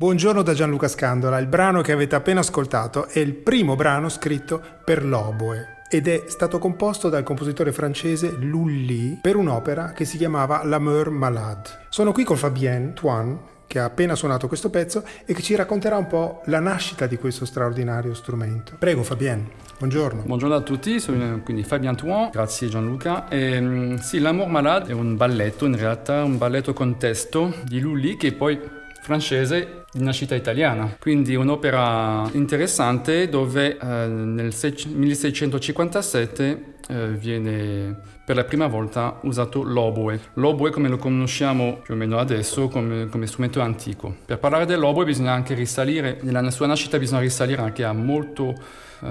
Buongiorno da Gianluca Scandola, il brano che avete appena ascoltato è il primo brano scritto per l'oboe ed è stato composto dal compositore francese Lully per un'opera che si chiamava L'amour malade. Sono qui con Fabienne Tuan che ha appena suonato questo pezzo e che ci racconterà un po' la nascita di questo straordinario strumento. Prego Fabienne, buongiorno. Buongiorno a tutti, sono quindi Fabien Tuan, grazie Gianluca. E, mm, sì, L'amour malade è un balletto, in realtà un balletto con testo di Lully che poi francese di nascita italiana. Quindi un'opera interessante dove eh, nel 1657 eh, viene per la prima volta usato l'oboe. L'oboe come lo conosciamo più o meno adesso come, come strumento antico. Per parlare dell'oboe bisogna anche risalire, nella sua nascita bisogna risalire anche a molto, eh,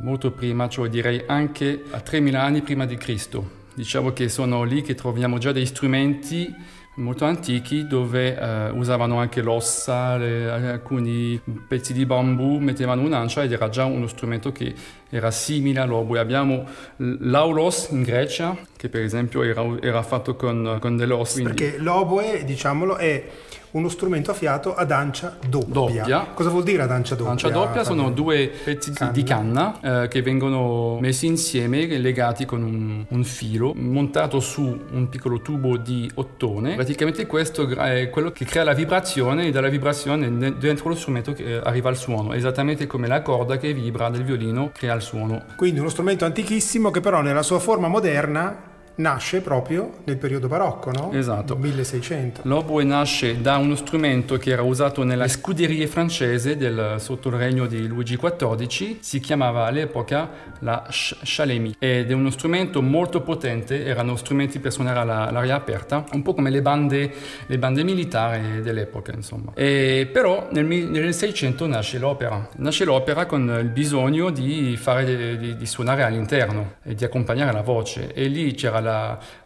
molto prima, cioè direi anche a 3000 anni prima di Cristo. Diciamo che sono lì che troviamo già dei strumenti molto antichi dove eh, usavano anche l'ossa, le, alcuni pezzi di bambù, mettevano un'ancia ed era già uno strumento che era simile all'oboe. Abbiamo l'aulos in Grecia, che per esempio era, era fatto con, con delle ossa. Quindi... Perché l'oboe, diciamolo, è uno strumento a fiato ad ancia doppia. doppia. Cosa vuol dire ad ancia doppia? Ancia doppia sono due pezzi canna. di canna eh, che vengono messi insieme, legati con un, un, filo, montato su un piccolo tubo di ottone. Praticamente questo è quello che crea la vibrazione e dalla vibrazione dentro lo strumento che arriva il suono, esattamente come la corda che vibra del violino crea il suono. Quindi uno strumento antichissimo che però nella sua forma moderna nasce proprio nel periodo barocco, no? Esatto. 1600. L'oboe nasce da uno strumento che era usato nelle scuderie francesi del, sotto il regno di Luigi XIV, si chiamava all'epoca la chalemi ed è uno strumento molto potente, erano strumenti per suonare all'aria aperta, un po' come le bande, le bande militari dell'epoca, insomma. E però nel 1600 nasce l'opera, nasce l'opera con il bisogno di, fare, di, di suonare all'interno e di accompagnare la voce e lì c'era la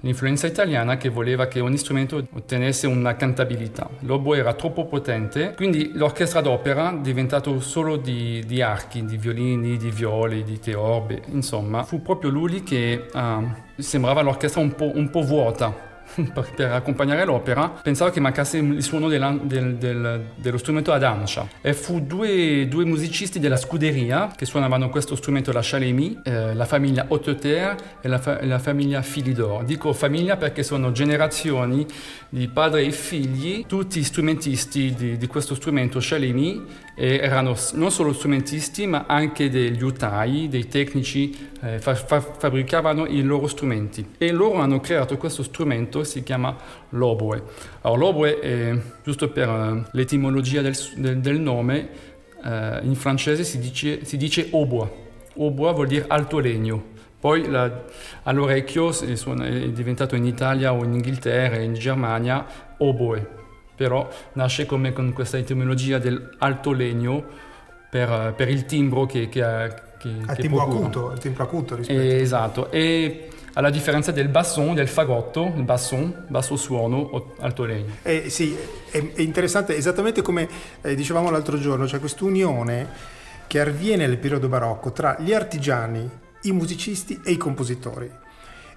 l'influenza italiana che voleva che ogni strumento ottenesse una cantabilità. L'oboe era troppo potente, quindi l'orchestra d'opera, diventato solo di, di archi, di violini, di viole, di teorbe, insomma, fu proprio lui che uh, sembrava l'orchestra un po', un po' vuota per accompagnare l'opera, pensavo che mancasse il suono della, del, del, dello strumento ad ancia. E fu due, due, musicisti della scuderia che suonavano questo strumento, la Chalemi, eh, la famiglia Hauteterre e la, fa, la famiglia Philidor. Dico famiglia perché sono generazioni di padre e figli, tutti strumentisti di, di questo strumento Chalemi, e erano non solo strumentisti ma anche degli utai, dei tecnici, eh, fa, fa, fabbricavano i loro strumenti. E loro hanno creato questo strumento si chiama l'oboe. Allora, l'oboe, è, giusto per uh, l'etimologia del, del, del nome, uh, in francese si dice, si dice oboe. Oboe vuol dire alto legno. Poi la, all'orecchio è diventato in Italia o in Inghilterra in Germania oboe, però nasce come con questa etimologia dell'alto legno per, per il timbro che, che, che, che timbro acuto, il timbro acuto rispetto. esatto, e alla differenza del basson, del fagotto, il basson, basso suono, alto legno. Eh, sì, è, è, interessante, esattamente come eh, dicevamo l'altro giorno, c'è quest'unione che avviene nel periodo barocco tra gli artigiani, i musicisti e i compositori.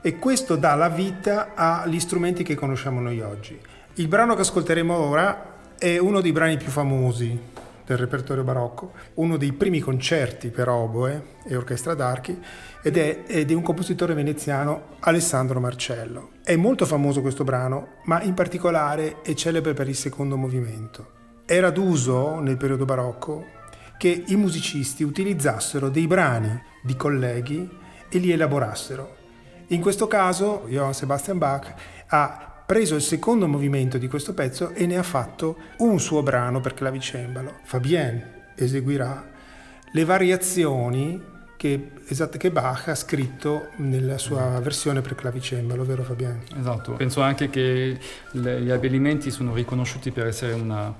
E questo dà la vita agli strumenti che conosciamo noi oggi. Il brano che ascolteremo ora è uno dei brani più famosi del repertorio barocco, uno dei primi concerti per oboe e orchestra d'archi ed è, è un compositore veneziano Alessandro Marcello. È molto famoso questo brano, ma in particolare è celebre per il secondo movimento. Era d'uso nel periodo barocco che i musicisti utilizzassero dei brani di colleghi e li elaborassero. In questo caso Johann Sebastian Bach ha preso il secondo movimento di questo pezzo e ne ha fatto un suo brano per clavicembalo. Fabienne eseguirà le variazioni che, esatto, che, Bach ha scritto nella sua versione per clavicembalo, vero Fabienne? Esatto, penso anche che le, gli abbellimenti sono riconosciuti per essere una,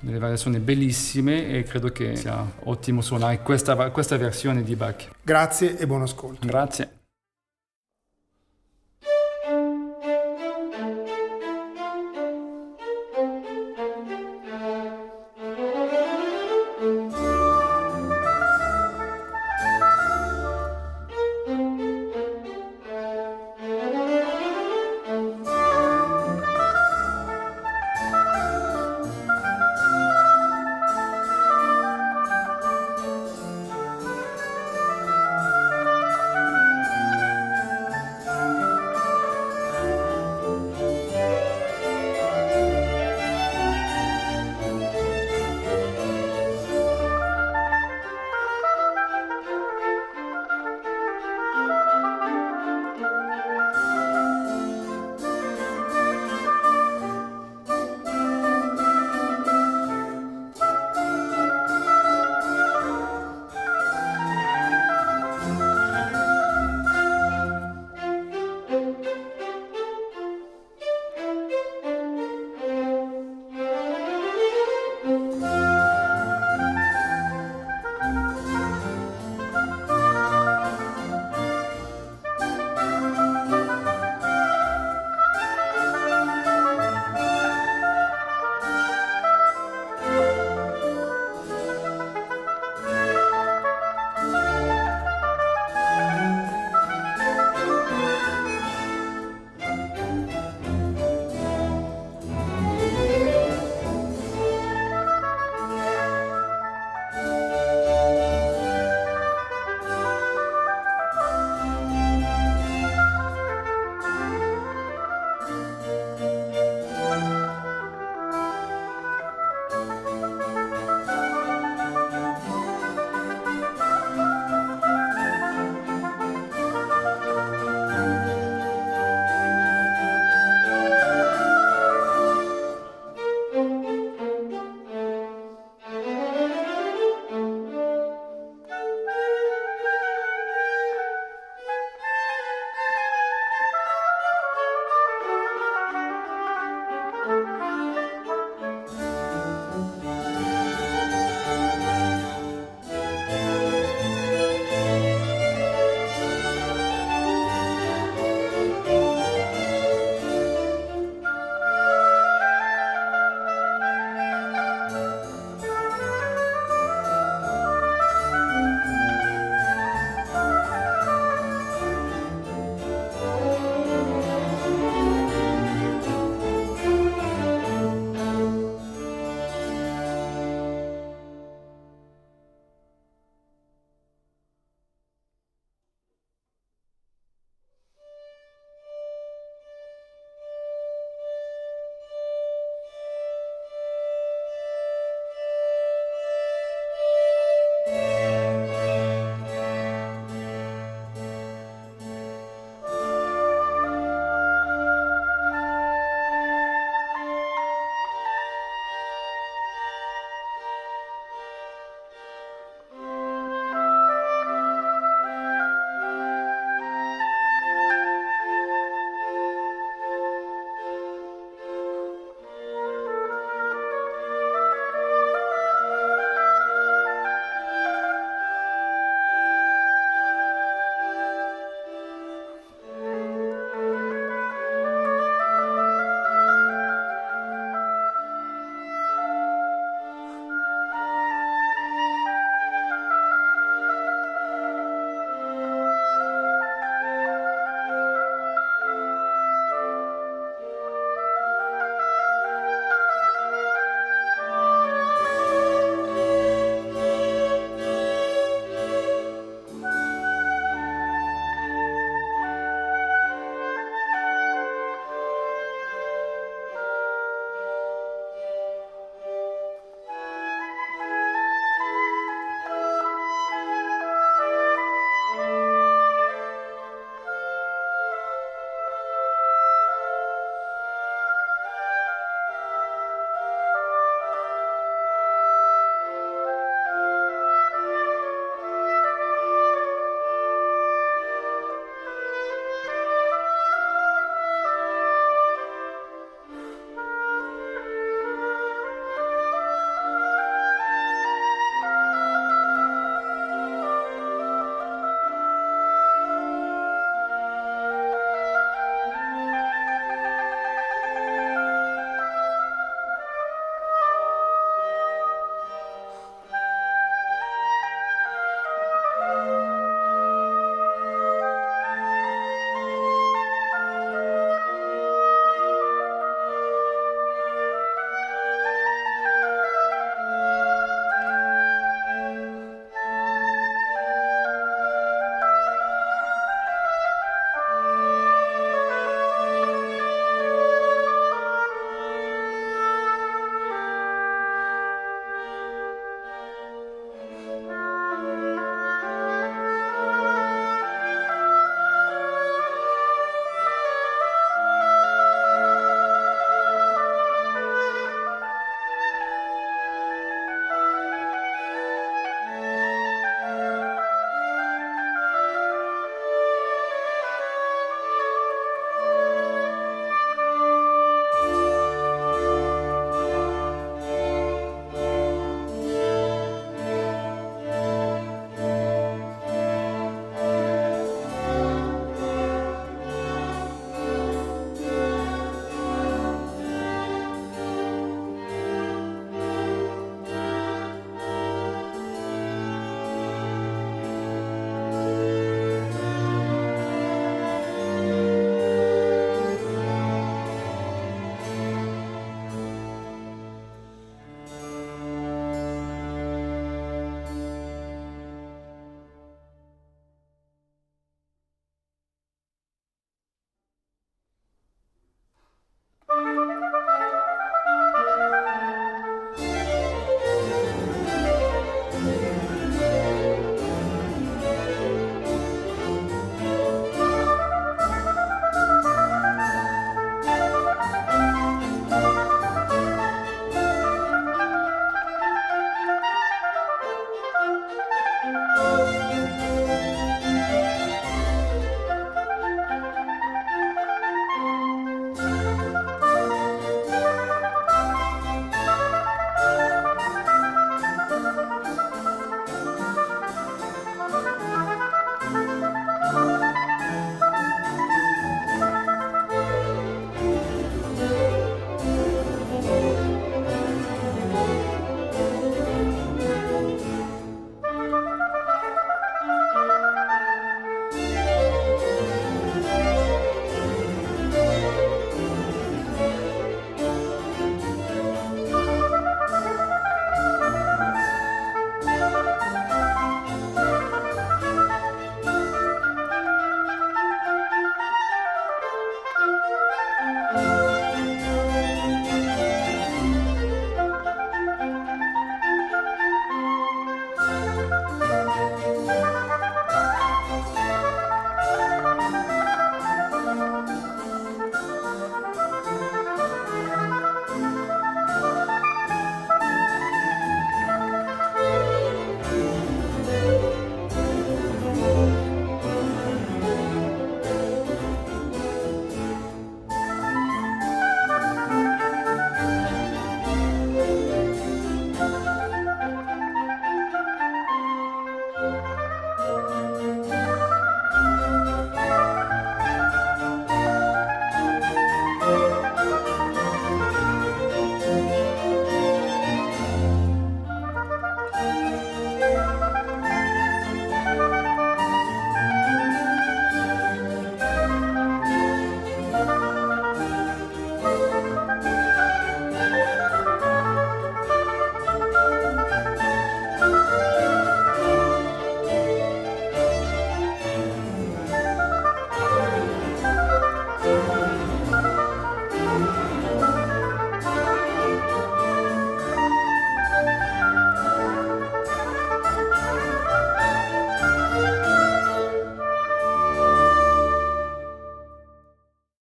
delle variazioni bellissime e credo che sia ottimo suonare questa, questa versione di Bach. Grazie e buon ascolto. Grazie.